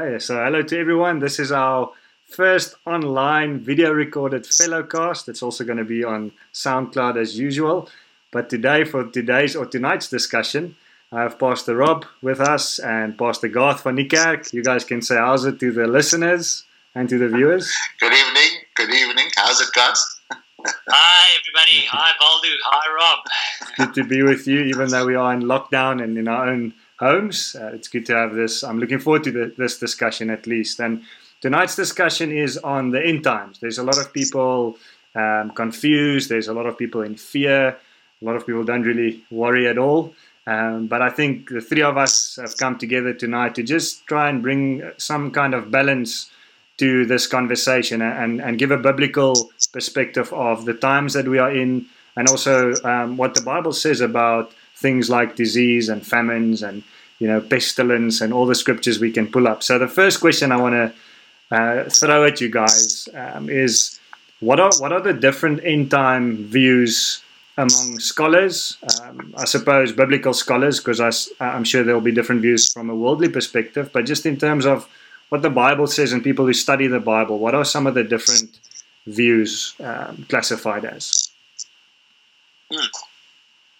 Okay, so hello to everyone. This is our first online video recorded fellowcast. It's also going to be on SoundCloud as usual. But today, for today's or tonight's discussion, I have Pastor Rob with us and Pastor Garth van Niekerk. You guys can say how's it to the listeners and to the viewers. Good evening. Good evening. How's it, guys? Hi, everybody. Hi, Valdu. Hi, Rob. Good to be with you, even though we are in lockdown and in our own homes. Uh, it's good to have this. I'm looking forward to the, this discussion at least. And tonight's discussion is on the end times. There's a lot of people um, confused. There's a lot of people in fear. A lot of people don't really worry at all. Um, but I think the three of us have come together tonight to just try and bring some kind of balance to this conversation and, and give a biblical perspective of the times that we are in and also um, what the Bible says about things like disease and famines and you know pestilence and all the scriptures we can pull up. So the first question I want to uh, throw at you guys um, is what are what are the different end time views among scholars? Um, I suppose biblical scholars, because I'm sure there will be different views from a worldly perspective, but just in terms of what the Bible says and people who study the Bible, what are some of the different views um, classified as? Hmm.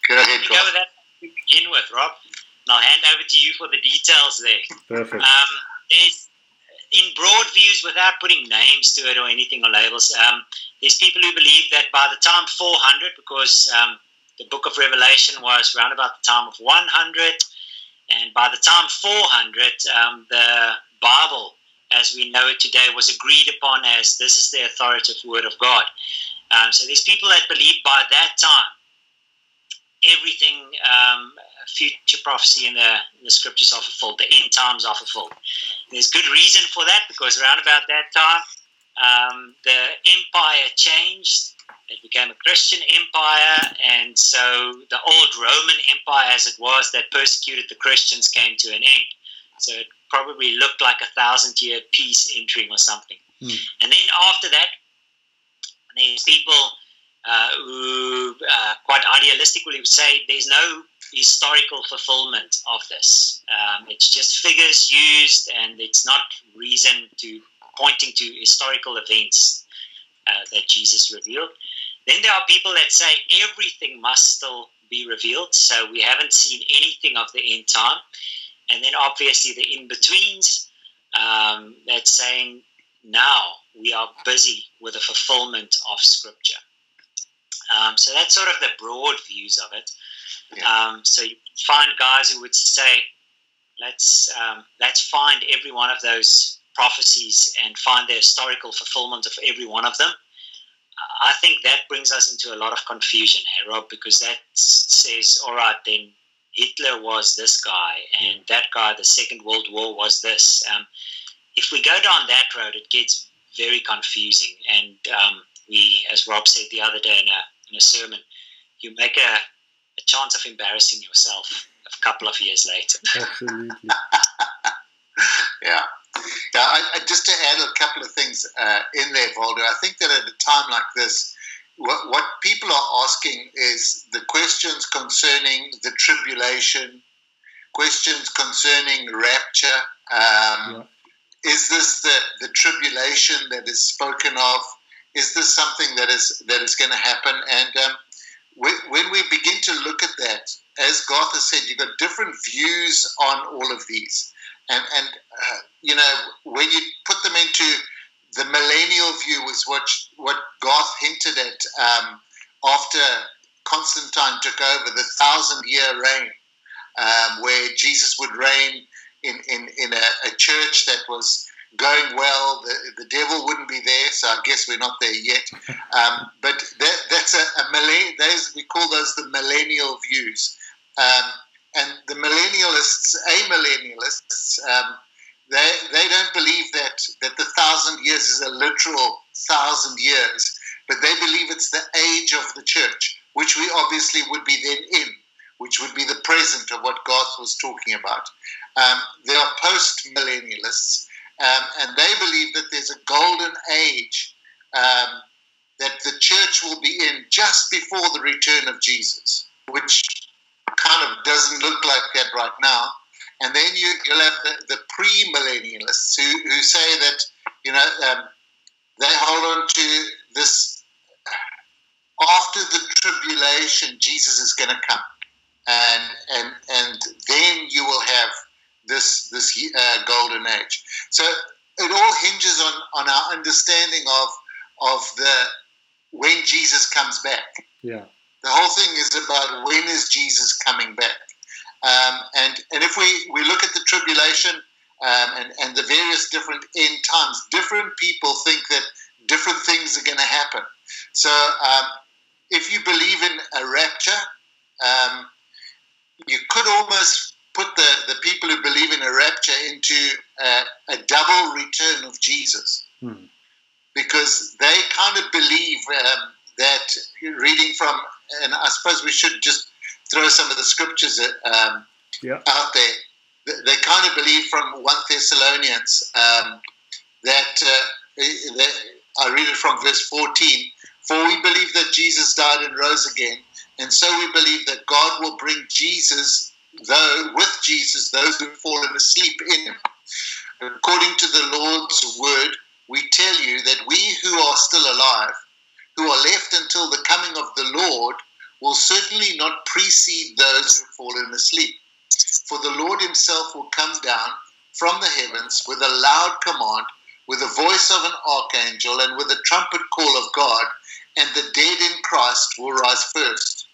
Go ahead, Go with that to begin with, Rob. And I'll hand over to you for the details there. Perfect. Um, in broad views, without putting names to it or anything or labels, um, there's people who believe that by the time 400, because um, the book of Revelation was around about the time of 100, and by the time 400, um, the Bible, as we know it today, was agreed upon as this is the authoritative word of God. Um, so there's people that believe by that time everything um, future prophecy in the, in the scriptures are fulfilled, the end times are fulfilled. There's good reason for that because around about that time, um, the empire changed. It became a Christian empire, and so the old Roman empire, as it was, that persecuted the Christians, came to an end. So it probably looked like a thousand year peace entering or something. Mm. And then after that, these people who uh, quite idealistically would say there's no historical fulfillment of this. Um, it's just figures used, and it's not reason to pointing to historical events uh, that Jesus revealed. Then there are people that say everything must still be revealed, so we haven't seen anything of the end time. And then obviously the in betweens um, that's saying now we are busy with the fulfillment of Scripture. Um, so that's sort of the broad views of it. Yeah. Um, so you find guys who would say, let's um, let's find every one of those prophecies and find the historical fulfillment of every one of them. I think that brings us into a lot of confusion, hey, Rob, because that says, all right, then Hitler was this guy, and that guy, the Second World War, was this. Um, if we go down that road, it gets very confusing. And um, we, as Rob said the other day in a, in a sermon, you make a, a chance of embarrassing yourself a couple of years later. Absolutely. yeah. Yeah, I, I, just to add a couple of things uh, in there, Valdo, I think that at a time like this, what, what people are asking is the questions concerning the tribulation, questions concerning rapture. Um, yeah. Is this the, the tribulation that is spoken of? Is this something that is that is going to happen? And um, when, when we begin to look at that, as Garth has said, you've got different views on all of these. And, and uh, you know, when you put them into the millennial view, was what, what Garth hinted at um, after Constantine took over, the thousand year reign, um, where Jesus would reign in, in, in a, a church that was going well. The, the devil wouldn't be there, so I guess we're not there yet. Um, but that, that's a, a millenn- those we call those the millennial views. Um, and the millennialists, amillennialists, um, they, they don't believe that, that the thousand years is a literal thousand years, but they believe it's the age of the church, which we obviously would be then in, which would be the present of what Garth was talking about. Um, there are post millennialists, um, and they believe that there's a golden age um, that the church will be in just before the return of Jesus, which kind of doesn't look like that right now. and then you, will have the, the pre-millennialists who, who say that you know um, they hold on to this after the tribulation Jesus is going to come and and and then you will have this this uh, golden age. So it all hinges on on our understanding of of the when Jesus comes back. Yeah. The whole thing is about when is Jesus coming back. Um, and and if we, we look at the tribulation um, and, and the various different end times, different people think that different things are going to happen. So um, if you believe in a rapture, um, you could almost put the, the people who believe in a rapture into a, a double return of Jesus. Hmm. Because they kind of believe um, that, reading from, and I suppose we should just throw some of the scriptures um, yeah. out there. They kind of believe from 1 Thessalonians um, that, uh, that, I read it from verse 14 For we believe that Jesus died and rose again, and so we believe that God will bring Jesus, though with Jesus, those who have fallen asleep in him. According to the Lord's word, we tell you that we who are still alive, who are left until the coming of the Lord, will certainly not precede those who have fallen asleep. For the Lord himself will come down from the heavens with a loud command, with the voice of an archangel, and with the trumpet call of God, and the dead in Christ will rise first.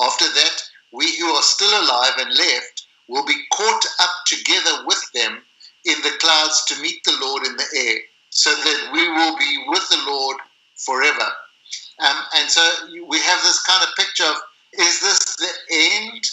After that, we who are still alive and left will be caught up together with them in the clouds to meet the Lord in the air, so that we will be with the Lord forever. Um, and so we have this kind of picture of is this the end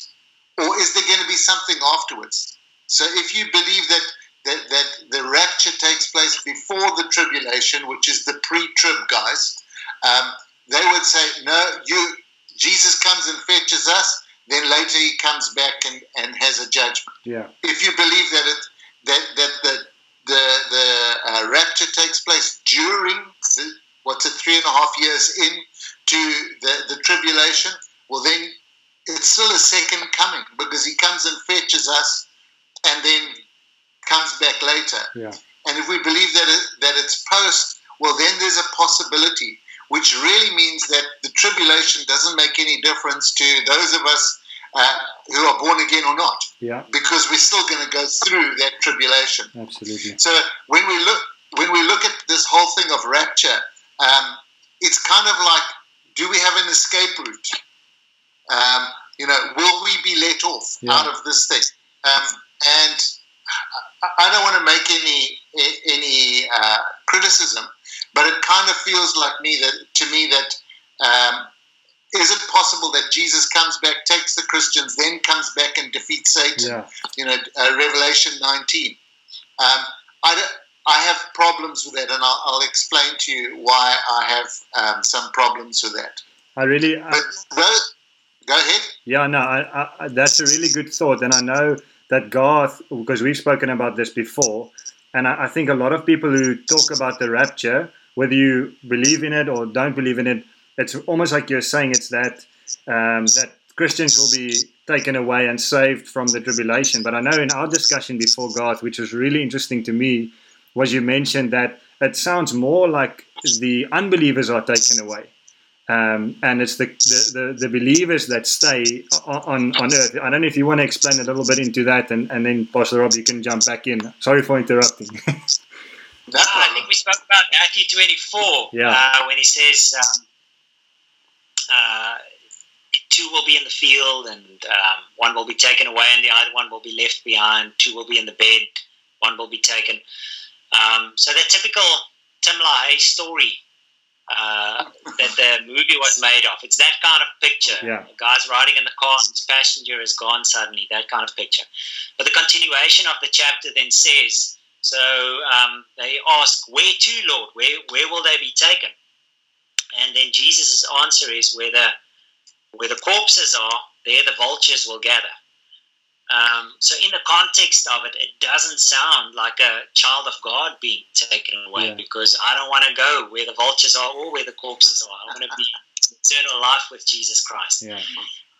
or is there going to be something afterwards? So if you believe that, that, that the rapture takes place before the tribulation, which is the pre trib guys, um, they would say, no, you Jesus comes and fetches us, then later he comes back and, and has a judgment. Yeah. If you believe that it that that the the, the uh, rapture takes place during the, what's it, three and a half years into the, the tribulation, well, then it's still a second coming because he comes and fetches us and then comes back later. Yeah. And if we believe that, it, that it's post, well, then there's a possibility, which really means that the tribulation doesn't make any difference to those of us uh, who are born again or not. Yeah. Because we're still going to go through that tribulation. Absolutely. So when we look when we look at this whole thing of rapture, um, it's kind of like, do we have an escape route? Um, you know, will we be let off yeah. out of this thing? Um, and I don't want to make any any uh, criticism, but it kind of feels like me that to me that um, is it possible that Jesus comes back, takes the Christians, then comes back and defeats Satan? Yeah. You know, uh, Revelation 19. Um, I don't, I have problems with that, and I'll, I'll explain to you why I have um, some problems with that. I really. I, those, go ahead. Yeah, no, I, I, that's a really good thought, and I know that Garth, because we've spoken about this before, and I, I think a lot of people who talk about the rapture, whether you believe in it or don't believe in it, it's almost like you're saying it's that um, that Christians will be taken away and saved from the tribulation. But I know in our discussion before Garth, which was really interesting to me, was you mentioned that it sounds more like the unbelievers are taken away. Um, and it's the, the, the, the, believers that stay on, on earth. I don't know if you want to explain a little bit into that, and, and then Pastor Rob, you can jump back in. Sorry for interrupting. no, I think we spoke about Matthew 24 yeah. uh, when he says um, uh, two will be in the field, and um, one will be taken away, and the other one will be left behind. Two will be in the bed, one will be taken. Um, so the typical Tim LaHaye story uh, that the movie was made of. It's that kind of picture. Yeah. The guy's riding in the car and his passenger is gone suddenly, that kind of picture. But the continuation of the chapter then says, so um, they ask, where to, Lord? Where, where will they be taken? And then Jesus' answer is, where the, where the corpses are, there the vultures will gather. Um, so, in the context of it, it doesn't sound like a child of God being taken away Yeah. because I don't want to go where the vultures are or where the corpses are. I want to be eternal life with Jesus Christ. Yeah.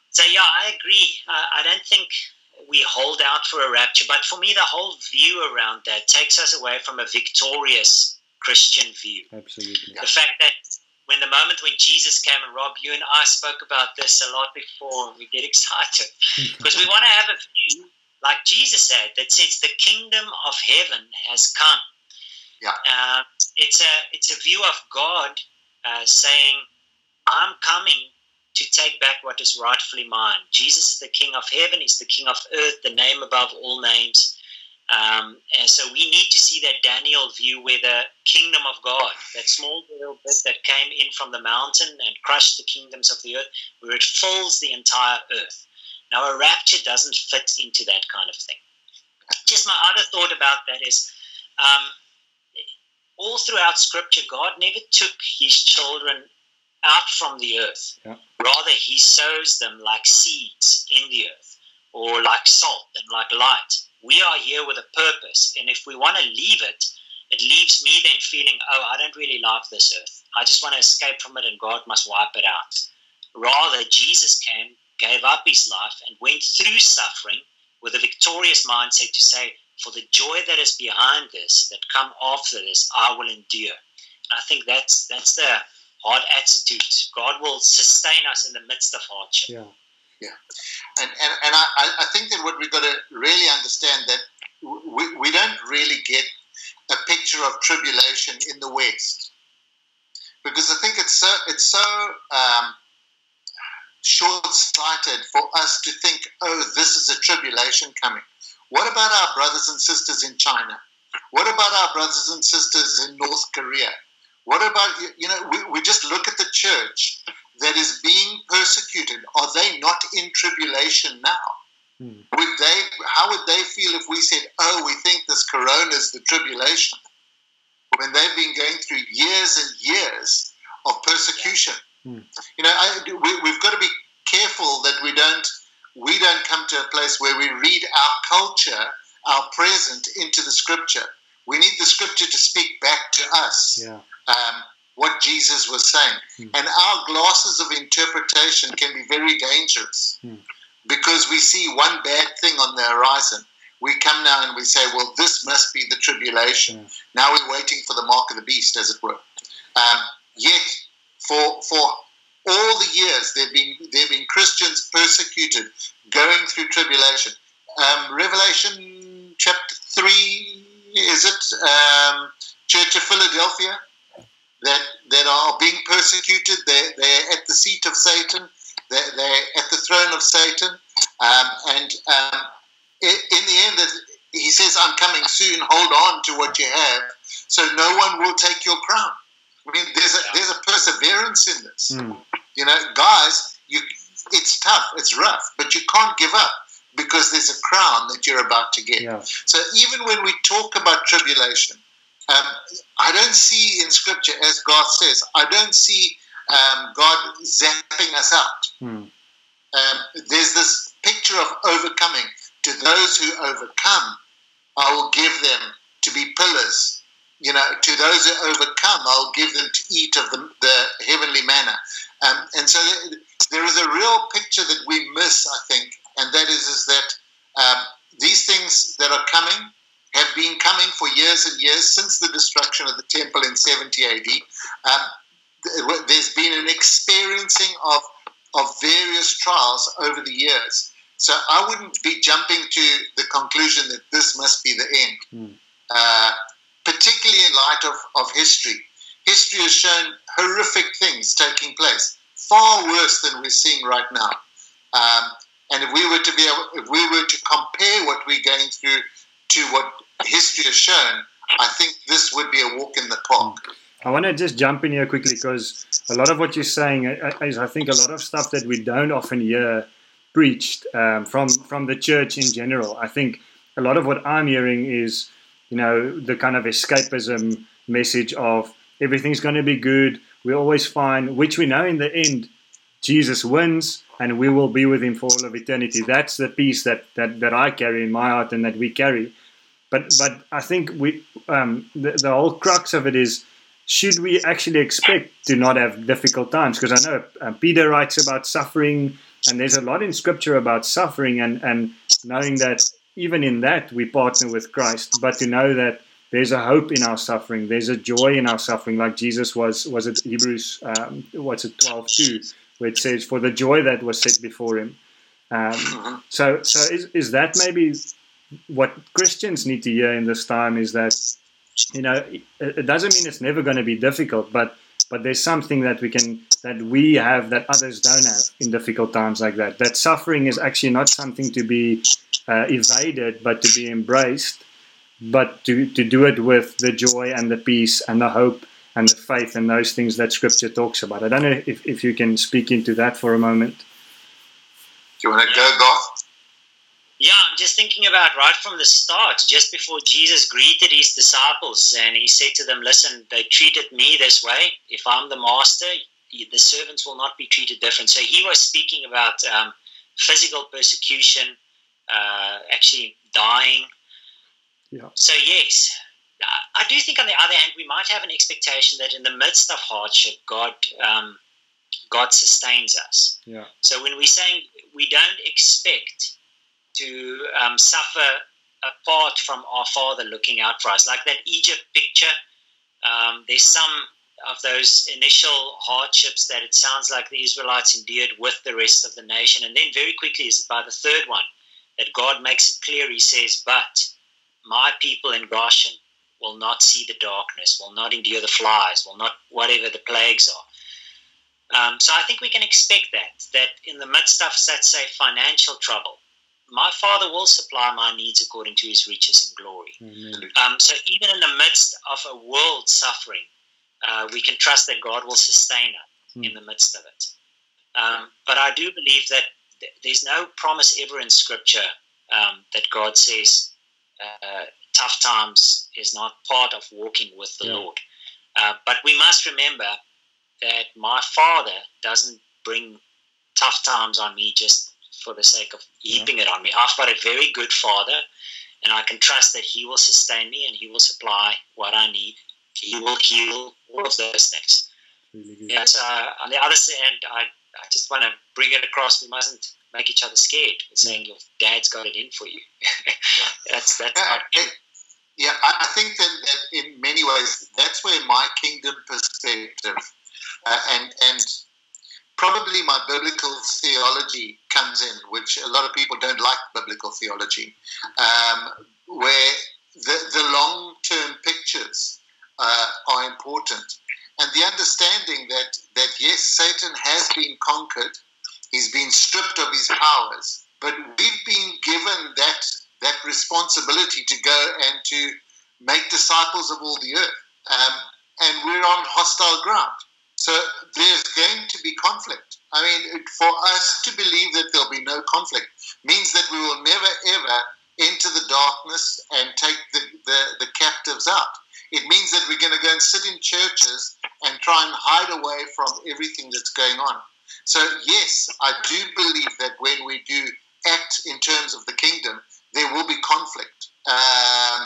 So, yeah, I agree. I, I don't think we hold out for a rapture. But for me, the whole view around that takes us away from a victorious Christian view. Absolutely. The fact that when the moment when Jesus came, and Rob, you and I spoke about this a lot before, and we get excited because we want to have a view like Jesus said that says the kingdom of heaven has come. Yeah. Uh, it's a it's a view of God uh, saying, "I'm coming to take back what is rightfully mine." Jesus is the King of heaven. He's the King of earth, the name above all names. Um, and so we need to see that Daniel view where the kingdom of God, that small little bit that came in from the mountain and crushed the kingdoms of the earth, where it fills the entire earth. Now, a rapture doesn't fit into that kind of thing. Just my other thought about that is um, all throughout Scripture, God never took his children out from the earth. Yeah. Rather, he sows them like seeds in the earth or like salt and like light. We are here with a purpose. And if we want to leave it, it leaves me then feeling, oh, I don't really love this earth. I just want to escape from it and God must wipe it out. Rather, Jesus came, gave up his life, and went through suffering with a victorious mindset to say, for the joy that is behind this, that come after this, I will endure. And I think that's that's the hard attitude. God will sustain us in the midst of hardship. Yeah. And, and, and I, I think that what we've got to really understand that we, we don't really get a picture of tribulation in the West. Because I think it's so, it's so um, short sighted for us to think, oh, this is a tribulation coming. What about our brothers and sisters in China? What about our brothers and sisters in North Korea? What about, you know, we, we just look at the church that is being persecuted. Are they not in tribulation now? Hmm. Would they, how would they feel if we said, oh, we think this corona is the tribulation? When they've been going through years and years of persecution. Hmm. You know, I, we, we've got to be careful that we don't we don't come to a place where we read our culture, our present, into the scripture. We need the scripture to speak back to us Yeah. Um, what Jesus was saying. Hmm. And our glasses of interpretation can be very dangerous Hmm. because we see one bad thing on the horizon. We come now and we say, well, this must be the tribulation. Yeah. Now we're waiting for the mark of the beast, as it were. Um, yet, for, for all the years, there have been, there have been Christians persecuted, going through tribulation. Um, Revelation chapter 3, is it? Um, Church of Philadelphia, that, that are being persecuted. They're, they're at the seat of Satan, they're, they're at the throne of Satan. Um, and um, in, in the end, he says, I'm coming soon, hold on to what you have, so no one will take your crown. I mean, there's a, there's a perseverance in this. Hmm. You know, guys, you it's tough, it's rough, but you can't give up because there's a crown that you're about to get. Yeah. So even when we talk about tribulation, um, I don't see in Scripture, as God says, I don't see um, God zapping us out. Hmm. Um, there's this picture of overcoming. To those who overcome, I will give them to be pillars. You know, to those who overcome, I'll give them to eat of the, the heavenly manna. Um, and so there is a real picture that we miss, I think, and that is, is that um, these things that are coming have been coming for years and years since the destruction of the temple in 70 AD. Um, there's been an experiencing of, of various trials over the years. So I wouldn't be jumping to the conclusion that this must be the end, Hmm. uh, particularly in light of, of history. History has shown horrific things taking place, far worse than we're seeing right now. Um, and if we were to be able, if we were to compare what we're going through to what history has shown, I think this would be a walk in the park. I want to just jump in here quickly because a lot of what you're saying uh, is, I think, a lot of stuff that we don't often hear preached um, from from the church in general. I think a lot of what I'm hearing is, you know, the kind of escapism message of everything's going to be good. we're always fine, which we know in the end, Jesus wins, and we will be with Him for all of eternity. That's the peace that that, that I carry in my heart and that we carry. But but I think we um, the, the whole crux of it is should we actually expect to not have difficult times? Because I know uh, Peter writes about suffering, and there's a lot in Scripture about suffering, and and knowing that even in that we partner with Christ, but to know that there's a hope in our suffering, there's a joy in our suffering, like Jesus was was it Hebrews um, what's it twelve two, where it says, "For the joy that was set before him." Um, mm-hmm. so, so is, is that maybe what Christians need to hear in this time? Is that you know it, doesn't mean it's never going to be difficult, but but there's something that we can that we have that others don't have in difficult times like that. That suffering is actually not something to be uh, evaded, but to be embraced, but to, to do it with the joy and the peace and the hope and the faith and those things that Scripture talks about. I don't know if, if you can speak into that for a moment. Do you want to go, Garth? Yeah, I'm just thinking about right from the start, just before Jesus greeted his disciples, and he said to them, Listen, they treated me this way. If I'm the master, the servants will not be treated different. So he was speaking about um, physical persecution, uh, actually dying. Yeah. So, yes, I do think on the other hand, we might have an expectation that in the midst of hardship, God. Um, God sustains us. Yeah. So when we're saying we don't expect to um, suffer apart from our Father looking out for us. Like that Egypt picture, um, there's some of those initial hardships that it sounds like the Israelites endured with the rest of the nation. And then very quickly is by the third one that God makes it clear. He says, But my people in Goshen will not see the darkness, will not endure the flies, will not whatever the plagues are. Um, so I think we can expect that, that in the midst of, let's say, financial trouble, my Father will supply my needs according to his riches and glory. Um, so even in the midst of a world suffering, uh, we can trust that God will sustain us mm. in the midst of it. Um, but I do believe that th- there's no promise ever in Scripture um, that God says uh, tough times is not part of walking with the yeah. Lord. Uh, but we must remember that my Father doesn't bring tough times on me just for the sake of heaping yeah. it on me. I've got a very good father, and I can trust that he will sustain me and he will supply what I need. He will heal all of those things. Really yeah, so on the other hand, I, I just want to bring it across. We mustn't make each other scared with saying your dad's got it in for you. that's that's uh, it, yeah, I think that, that, in many ways that's where my kingdom perspective uh, and and probably my biblical theology comes in, which a lot of people don't like biblical theology, um, where the, the long term pictures uh, are important. And the understanding that, that, yes, Satan has been conquered, he's been stripped of his powers, but we've been given that, that responsibility to go and to make disciples of all the earth. Um, and we're on hostile ground. So there's going to be conflict. I mean, for us to believe that there'll be no conflict means that we will never ever enter the darkness and take the, the, the captives out. It means that we're going to go and sit in churches and try and hide away from everything that's going on. So, yes, I do believe that when we do act in terms of the kingdom, there will be conflict. Um,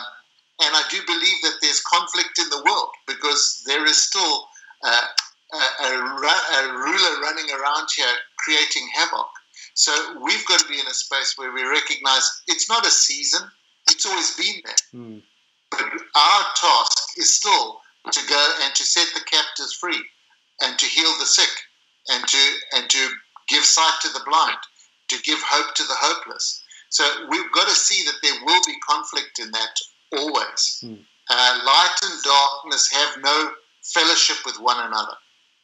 and I do believe that there's conflict in the world because there is still uh, a, a, ruler running around here creating havoc. So we've got to be in a space where we recognize it's not a season, it's always been there. Mm. But our task is still to go and to set the captives free and to heal the sick and to and to give sight to the blind, to give hope to the hopeless. So we've got to see that there will be conflict in that always. Mm. Uh, light and darkness have no fellowship with one another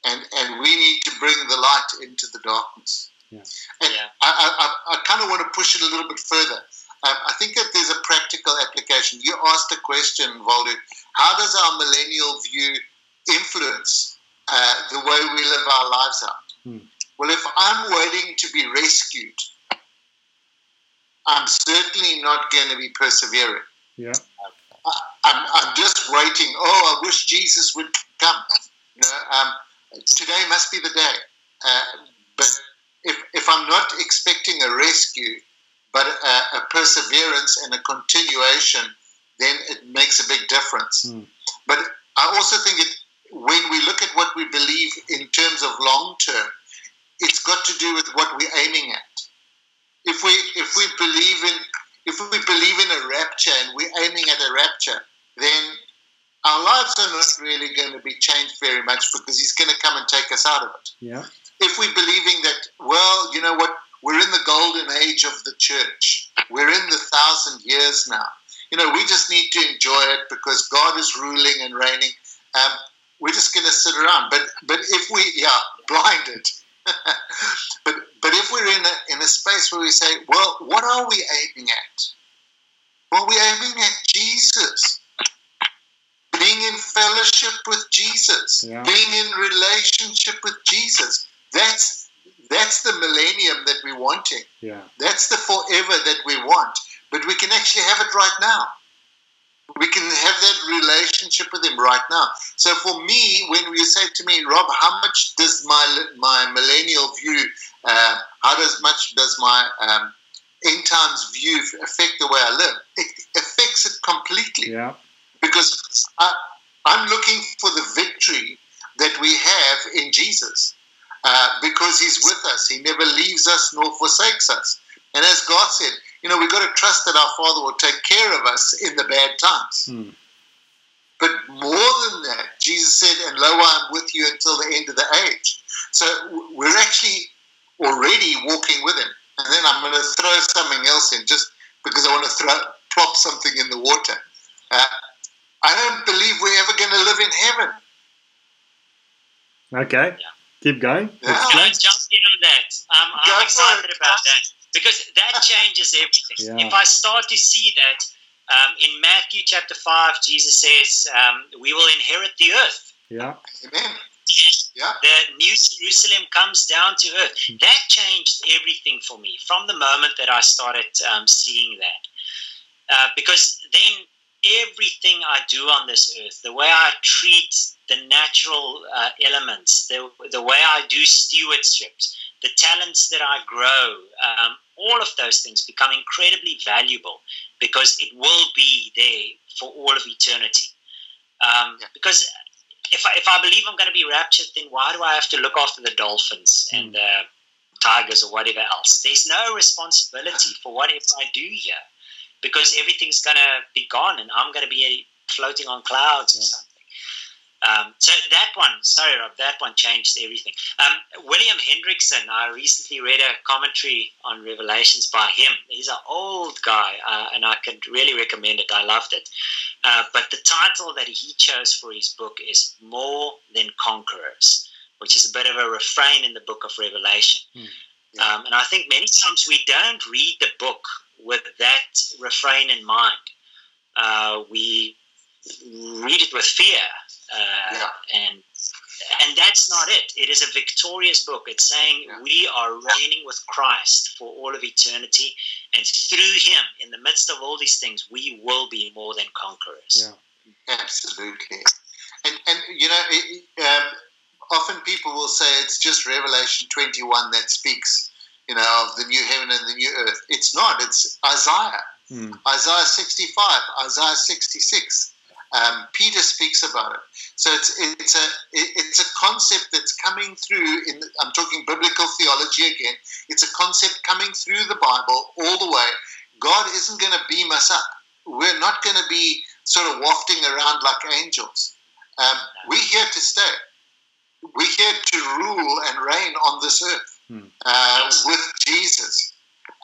and and we need to bring the light into the darkness. Yeah. And yeah. I, I, I kind of want to push it a little bit further. Um, I think that there's a practical application. You asked a question, Waldo. How does our millennial view influence uh, the way we live our lives out? Hmm. Well, if I'm waiting to be rescued, I'm certainly not going to be persevering. Yeah. I, I'm, I'm just waiting. Oh, I wish Jesus would come. You know, um, today must be the day. Uh, but if, if I'm not expecting a rescue, but a, a, perseverance and a continuation, then it makes a big difference. Mm. But I also think it, when we look at what we believe in terms of long term, it's got to do with what we're aiming at. If we if we believe believe in if we believe in a rapture and we're aiming at a rapture, then our lives are not really going to be changed very much because he's going to come and take us out of it. Yeah. If we're believing that, well, you know what, we're in the golden age of the church, we're in the thousand years now. You know, we just need to enjoy it because God is ruling and reigning. Um, we're just going to sit around. But but if we, yeah, blinded. but but if we're in a, in a space where we say, well, what are we aiming at? Well, we're aiming at Jesus being in fellowship with Jesus, Yeah. being in relationship with Jesus. That's that's the millennium that we're wanting. Yeah. That's the forever that we want. But we can actually have it right now. We can have that relationship with Him right now. So for me, when you say to me, Rob, how much does my my millennial view, uh, how does much does my um, end times view affect the way I live? It affects it completely Yeah. Because I, I'm looking for the victory that we have in Jesus uh, because He's with us. He never leaves us nor forsakes us. And as God said, you know, we've got to trust that our Father will take care of us in the bad times. Hmm. But more than that, Jesus said, and lo, I'm with you until the end of the age. So we're actually already walking with Him. And then I'm going to throw something else in just because I want to throw, plop something in the water. Uh, I don't believe we're ever going to live in heaven. Okay. Yeah. Keep going. Yeah. Can I jump in on that? Um, I'm excited it. about that because that changes everything. Yeah. If I start to see that um, in Matthew chapter 5, Jesus says, um, We will inherit the earth. Yeah. Amen. Yeah. The New Jerusalem comes down to earth. That changed everything for me from the moment that I started um, seeing that. Uh, because then everything I do on this earth, the way I treat the natural uh, elements, the, the way I do stewardship, the talents that I grow, um, all of those things become incredibly valuable because it will be there for all of eternity. Um, Because if I, if I believe I'm going to be raptured, then why do I have to look after the dolphins and uh, tigers or whatever else? There's no responsibility for whatever I do here because everything's going to be gone and I'm going to be floating on clouds or something. Um, so that one, sorry, Rob, that one changed everything. Um, William Hendriksen, I recently read a commentary on Revelations by him. He's an old guy, uh, and I could really recommend it. I loved it. Uh, but the title that he chose for his book is More Than Conquerors, which is a bit of a refrain in the book of Revelation. Hmm. Um, and I think many times we don't read the book with that refrain in mind. Uh, we read it with fear, uh, Yeah. and and that's not it. It is a victorious book. It's saying Yeah. we are reigning with Christ for all of eternity, and through Him, in the midst of all these things, we will be more than conquerors. Yeah. Absolutely. And, and you know, it, it, um, often people will say it's just Revelation 21 that speaks, you know, of the new heaven and the new earth. It's not. It's Isaiah. Hmm. Isaiah 65, Isaiah 66. Um, Peter speaks about it. So it's it's a it's a concept that's coming through. In I'm talking biblical theology again. It's a concept coming through the Bible all the way. God isn't going to beam us up. We're not going to be sort of wafting around like angels. Um, we're here to stay. We're here to rule and reign on this earth Hmm. uh, with Jesus.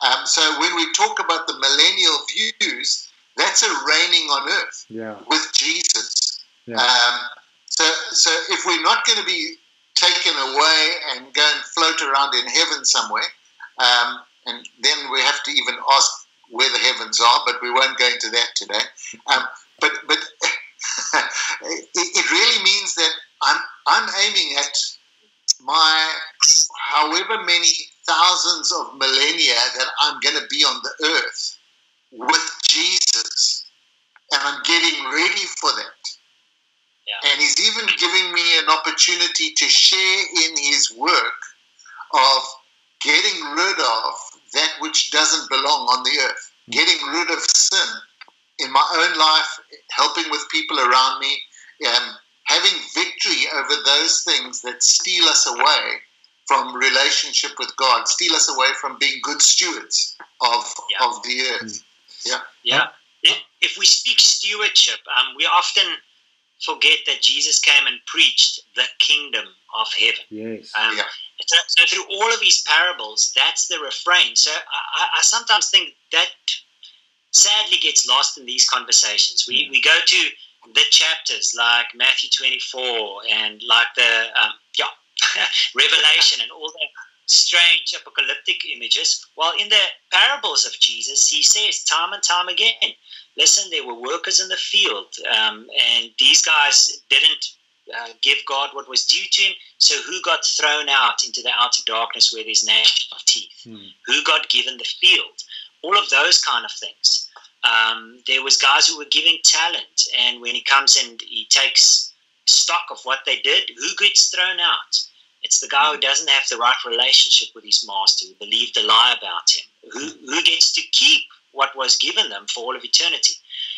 Um, so when we talk about the millennial views, that's a reigning on earth Yeah. with Jesus. Yeah. Um, so, so if we're not going to be taken away and go and float around in heaven somewhere, um, and then we have to even ask where the heavens are, but we won't go into that today. Um, but but it, it really means that I'm I'm aiming at my however many thousands of millennia that I'm going to be on the earth with Jesus, and I'm getting ready for that. Yeah. And He's even giving me an opportunity to share in His work of getting rid of that which doesn't belong on the earth, getting rid of sin in my own life, helping with people around me, um, having victory over those things that steal us away from relationship with God, steal us away from being good stewards of Yeah. of the earth. Yeah. Yeah. If, if we speak stewardship, um, we often forget that Jesus came and preached the kingdom of heaven. Yes. Um, Yeah. so, so through all of these parables, that's the refrain. So I, I- I sometimes think that sadly gets lost in these conversations. We, Yeah. we go to the chapters like Matthew 24 and like the um, yeah Revelation and all the strange apocalyptic images. Well, in the parables of Jesus, he says time and time again, listen, there were workers in the field, um, and these guys didn't uh, give God what was due to him. So who got thrown out into the outer darkness where there's gnashing of teeth? Hmm. Who got given the field? All of those kind of things. Um, there was guys who were given talent, and when he comes and he takes stock of what they did, who gets thrown out? It's the guy who doesn't have the right relationship with his master, who believed a lie about him, who, who gets to keep what was given them for all of eternity.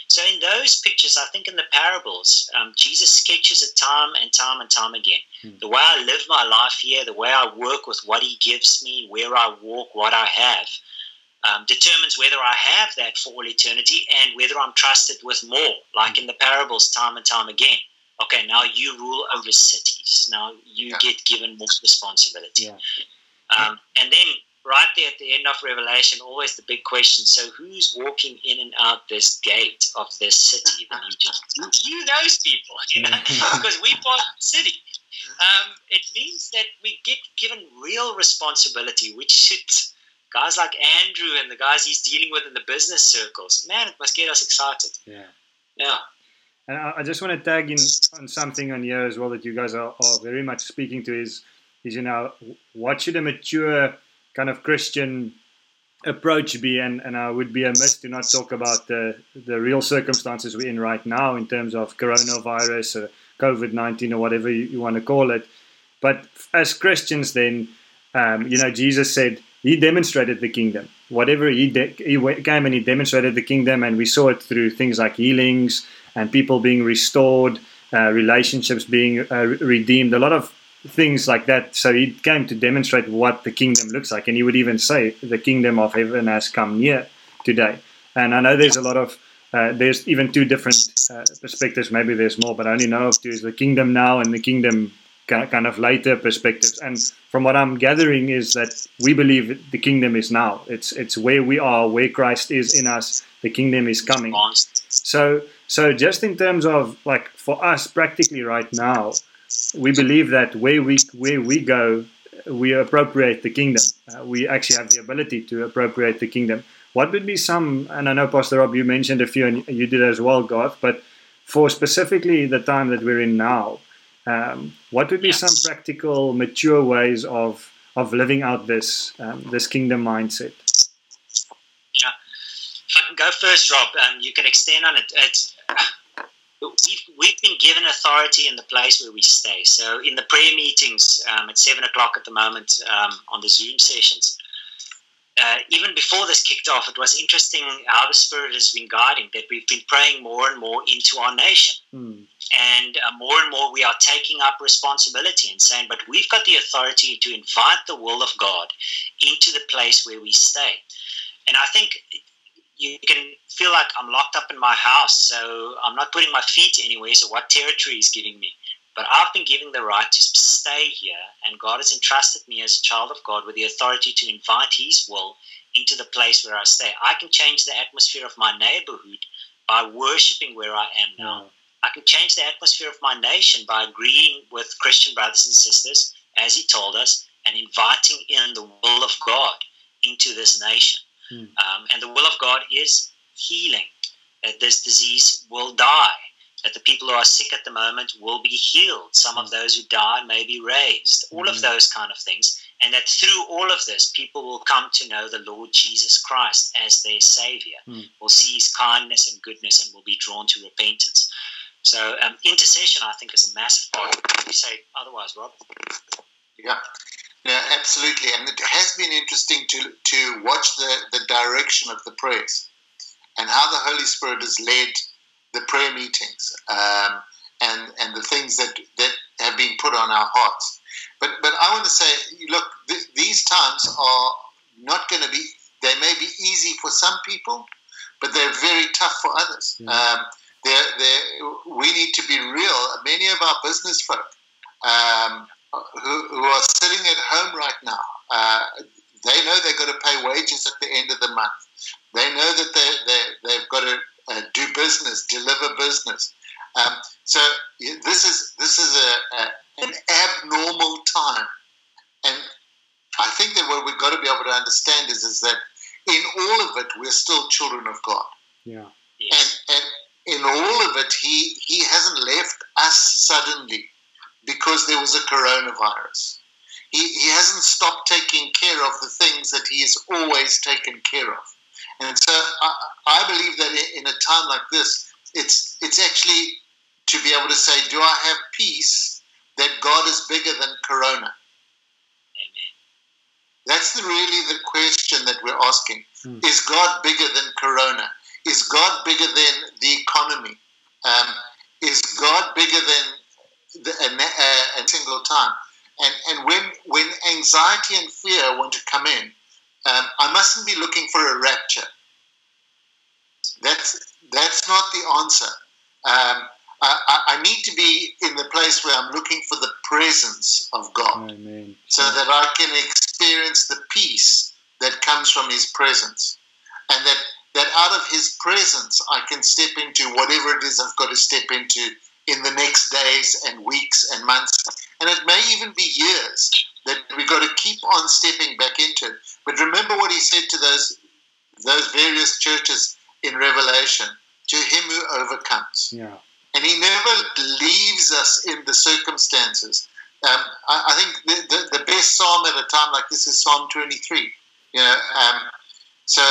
So, in those pictures, I think in the parables, um, Jesus sketches it time and time and time again. Hmm. The way I live my life here, the way I work with what He gives me, where I walk, what I have, um, determines whether I have that for all eternity and whether I'm trusted with more, like in the parables, time and time again. Okay, now you rule over cities. Now you Yeah. get given more responsibility. Yeah. Um, and then right there at the end of Revelation, always the big question: So who's walking in and out this gate of this city? The New Jerusalem? You those people, you know, because we part of the city. Um, it means that we get given real responsibility, which should guys like Andrew and the guys he's dealing with in the business circles. Man, it must get us excited. Yeah. Yeah. And I just want to tag in on something on here as well that you guys are, are very much speaking to is, is you know, what should a mature kind of Christian approach be? And, and I would be amiss to not talk about the, the real circumstances we're in right now in terms of coronavirus or COVID 19 or whatever you, you want to call it. But as Christians, then, um, you know, Jesus said he demonstrated the kingdom. Whatever he, de- he came and he demonstrated the kingdom, and we saw it through things like healings and people being restored, uh, relationships being uh, redeemed, a lot of things like that. So he came to demonstrate what the kingdom looks like, and he would even say, "The kingdom of heaven has come near today." And I know there's a lot of uh, there's even two different uh, perspectives. Maybe there's more, but I only know of two: is the kingdom now and the kingdom ki- kind of lighter perspectives. And from what I'm gathering is that we believe the kingdom is now. It's it's where we are, where Christ is in us. The kingdom is coming. So so just in terms of like for us practically right now, we believe that where we where we go, we appropriate the kingdom. Uh, we actually have the ability to appropriate the kingdom. What would be some? And I know Pastor Rob, you mentioned a few, and you did as well, Garth. But for specifically the time that we're in now, um, what would be some practical, mature ways of of living out this um, this kingdom mindset? If I can go first, Rob, um, you can extend on it. It's, we've, we've been given authority in the place where we stay. So in the prayer meetings um, at 7 o'clock at the moment um, on the Zoom sessions, uh, even before this kicked off, it was interesting how the Spirit has been guiding that we've been praying more and more into our nation. Hmm. And uh, more and more we are taking up responsibility and saying, but we've got the authority to invite the will of God into the place where we stay. And I think you can feel like I'm locked up in my house, so I'm not putting my feet anywhere. So, what territory is giving me? But I've been given the right to stay here, and God has entrusted me as a child of God with the authority to invite His will into the place where I stay. I can change the atmosphere of my neighborhood by worshiping where I am now. I can change the atmosphere of my nation by agreeing with Christian brothers and sisters, as he told us, and inviting in the will of God into this nation. Hmm. Um, and the will of God is healing, that this disease will die, that the people who are sick at the moment will be healed, some of those who die may be raised, all of Mhm. those kind of things. And that through all of this, people will come to know the Lord Jesus Christ as their Savior, Hmm. will see His kindness and goodness, and will be drawn to repentance. So um, intercession, I think, is a massive part. You say otherwise, Rob? Yeah, yeah, absolutely. And it has been interesting to to watch the, the direction of the prayers and how the Holy Spirit has led the prayer meetings um, and and the things that that have been put on our hearts. but but I want to say, look, th- these times are not going to be. They may be easy for some people, but they're very tough for others. Yeah. Um, they're, they're, we need to be real. Many of our business folk um, who, who, are sitting at home right now, uh, they know they've got to pay wages at the end of the month. They know that they, they, they've got to uh, do business, deliver business. Um, so this is this is a, a, an abnormal time, and I think that what we've got to be able to understand is is that in all of it we're still children of God. Yeah. Yes. And and in all of it, he he hasn't left us suddenly because there was a coronavirus. He, he hasn't stopped taking care of the things that he has always taken care of. And so I, I believe that in a time like this, it's it's actually to be able to say, do I have peace that God is bigger than Corona? Amen. That's the, really the question that we're asking. Hmm. Is God bigger than Corona? Is God bigger than the economy? Um, is God bigger than the, a, a, a, single time? And, and when, when anxiety and fear want to come in, um, I mustn't be looking for a rapture. That's, that's not the answer. Um, I, I, need to be in the place where I'm looking for the presence of God Amen. so that I can experience the peace that comes from His presence. And that, that out of His presence, I can step into whatever it is I've got to step into in the next days and weeks and months. And it may even be years that we've got to keep on stepping back into. It. But remember what He said to those, those various churches in Revelation to Him who overcomes. Yeah and He never leaves us in the circumstances. Um, I, I, think the, the, the, best psalm at a time like this is Psalm 23. You know, um, so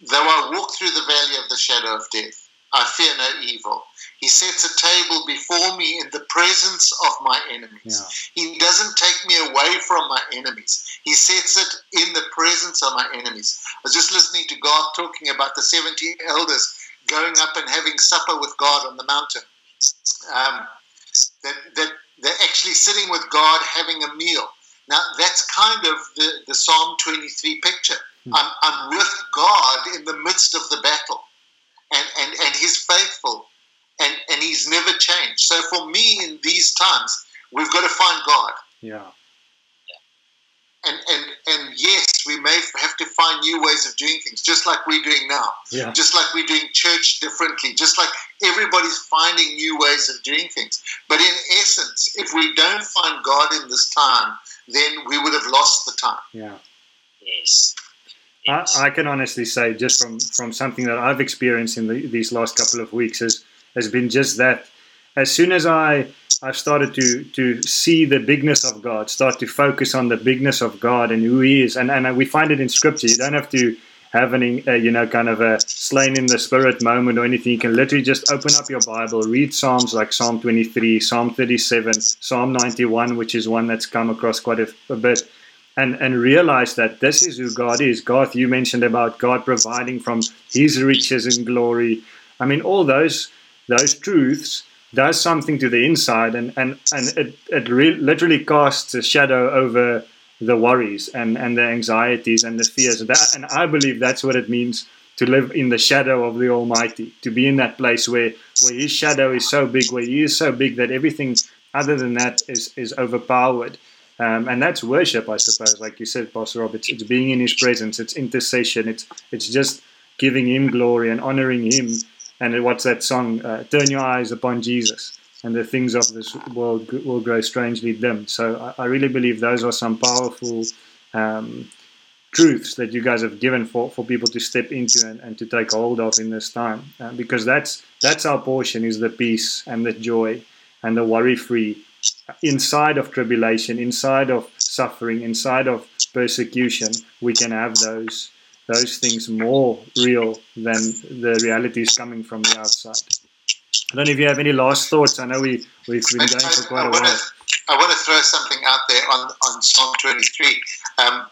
though I walk through the valley of the shadow of death, I fear no evil. He sets a table before me in the presence of my enemies. Yeah. He doesn't take me away from my enemies. He sets it in the presence of my enemies. I was just listening to God talking about the 70 elders going up and having supper with God on the mountain. Um, that, that they're actually sitting with God having a meal. Now, that's kind of the, the Psalm 23 picture. I'm, I'm with God in the midst of the battle, and, and, and He's faithful, and, and He's never changed. So, for me, in these times, we've got to find God. Yeah and, and, and yes, we may have to find new ways of doing things, just like we're doing now. Yeah. Just like we're doing church differently, just like everybody's finding new ways of doing things. But in essence, if we don't find God in this time, then we would have lost the time. Yeah. Yes. I, I can honestly say, just from, from something that I've experienced in the, these last couple of weeks, has, has been just that. As soon as I I've started to to see the bigness of God, start to focus on the bigness of God and who He is, and and we find it in Scripture. You don't have to have any, uh, you know, kind of a slain in the spirit moment or anything. You can literally just open up your Bible, read Psalms like Psalm 23, Psalm 37, Psalm 91, which is one that's come across quite a, a bit, and and realize that this is who God is. God, you mentioned about God providing from His riches and glory. I mean, all those those truths does something to the inside and and and it, it re- literally casts a shadow over the worries and and the anxieties and the fears that and i believe that's what it means to live in the shadow of the almighty to be in that place where where his shadow is so big where he is so big that everything other than that is is overpowered um, and that's worship i suppose like you said pastor rob it's, it's being in his presence it's intercession it's it's just giving him glory and honoring him and what's that song? Uh, Turn your eyes upon Jesus, and the things of this world will grow strangely dim. So I, I really believe those are some powerful um, truths that you guys have given for, for people to step into and, and to take hold of in this time, uh, because that's that's our portion is the peace and the joy and the worry free inside of tribulation, inside of suffering, inside of persecution. We can have those those things more real than the realities coming from the outside. I don't know if you have any last thoughts. I know we, we've been going for quite a while. I want to throw something out there on, on Psalm 23. Um,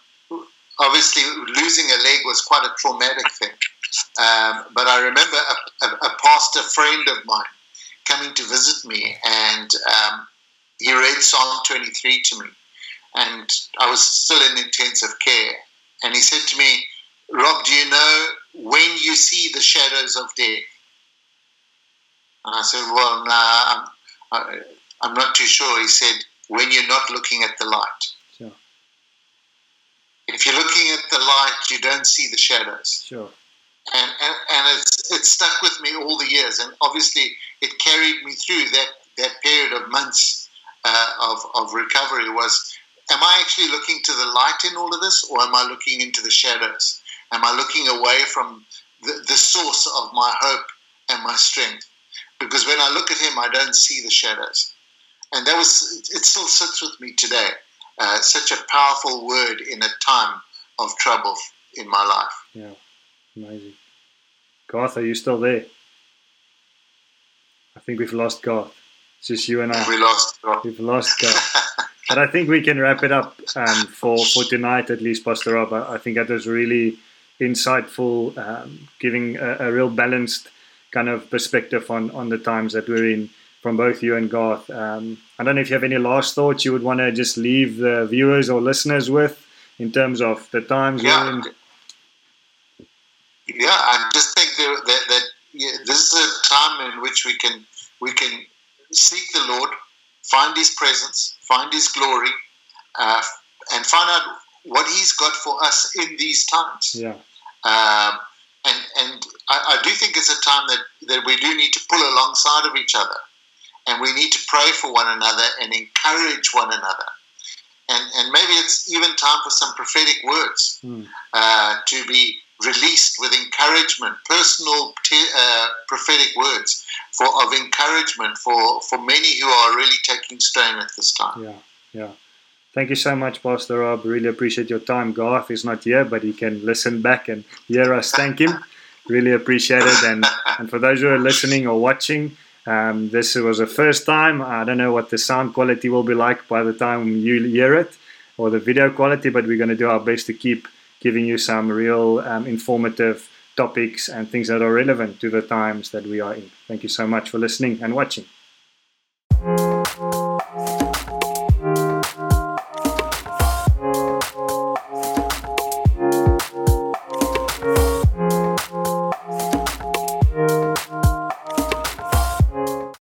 obviously, losing a leg was quite a traumatic thing. Um, but I remember a, a, a, pastor friend of mine coming to visit me, and um, he read Psalm 23 to me. and I was still in intensive care. And he said to me, Rob, do you know when you see the shadows of death? And I said, Well, I'm, I, I'm not too sure. He said, When you're not looking at the light. Sure. If you're looking at the light, you don't see the shadows. Sure. And, and, and it's, it stuck with me all the years. And obviously, it carried me through that, that period of months uh, of, of recovery was am I actually looking to the light in all of this, or am I looking into the shadows? Am I looking away from the, the source of my hope and my strength? Because when I look at him, I don't see the shadows. And that was, it still sits with me today. Uh, such a powerful word in a time of trouble in my life. Yeah, amazing. Garth, are you still there? I think we've lost Garth. Just you and I. We lost. We've lost Garth. but I think we can wrap it up um, for for tonight, at least, Pastor Rob. I, I think that was really insightful, um, giving a, a, real balanced kind of perspective on on the times that we're in from both you and Garth. Um, I don't know if you have any last thoughts you would want to just leave the viewers or listeners with in terms of the times yeah. we're in. Yeah, I just think that, that, that yeah, this is a time in which we can we can seek the Lord, find His presence, find His glory, uh, and find out what He's got for us in these times. Yeah. Um, and and I, I, do think it's a time that, that we do need to pull alongside of each other, and we need to pray for one another and encourage one another. And, and maybe it's even time for some prophetic words mm. uh, to be released with encouragement, personal uh, prophetic words for of encouragement for, for many who are really taking strain at this time. Yeah, yeah. Thank you so much, Pastor Rob. Really appreciate your time. Garth is not here, but he can listen back and hear us. Thank him. Really appreciate it. And, and for those who are listening or watching, um, this was the first time. I don't know what the sound quality will be like by the time you hear it or the video quality, but we're going to do our best to keep giving you some real um, informative topics and things that are relevant to the times that we are in. Thank you so much for listening and watching.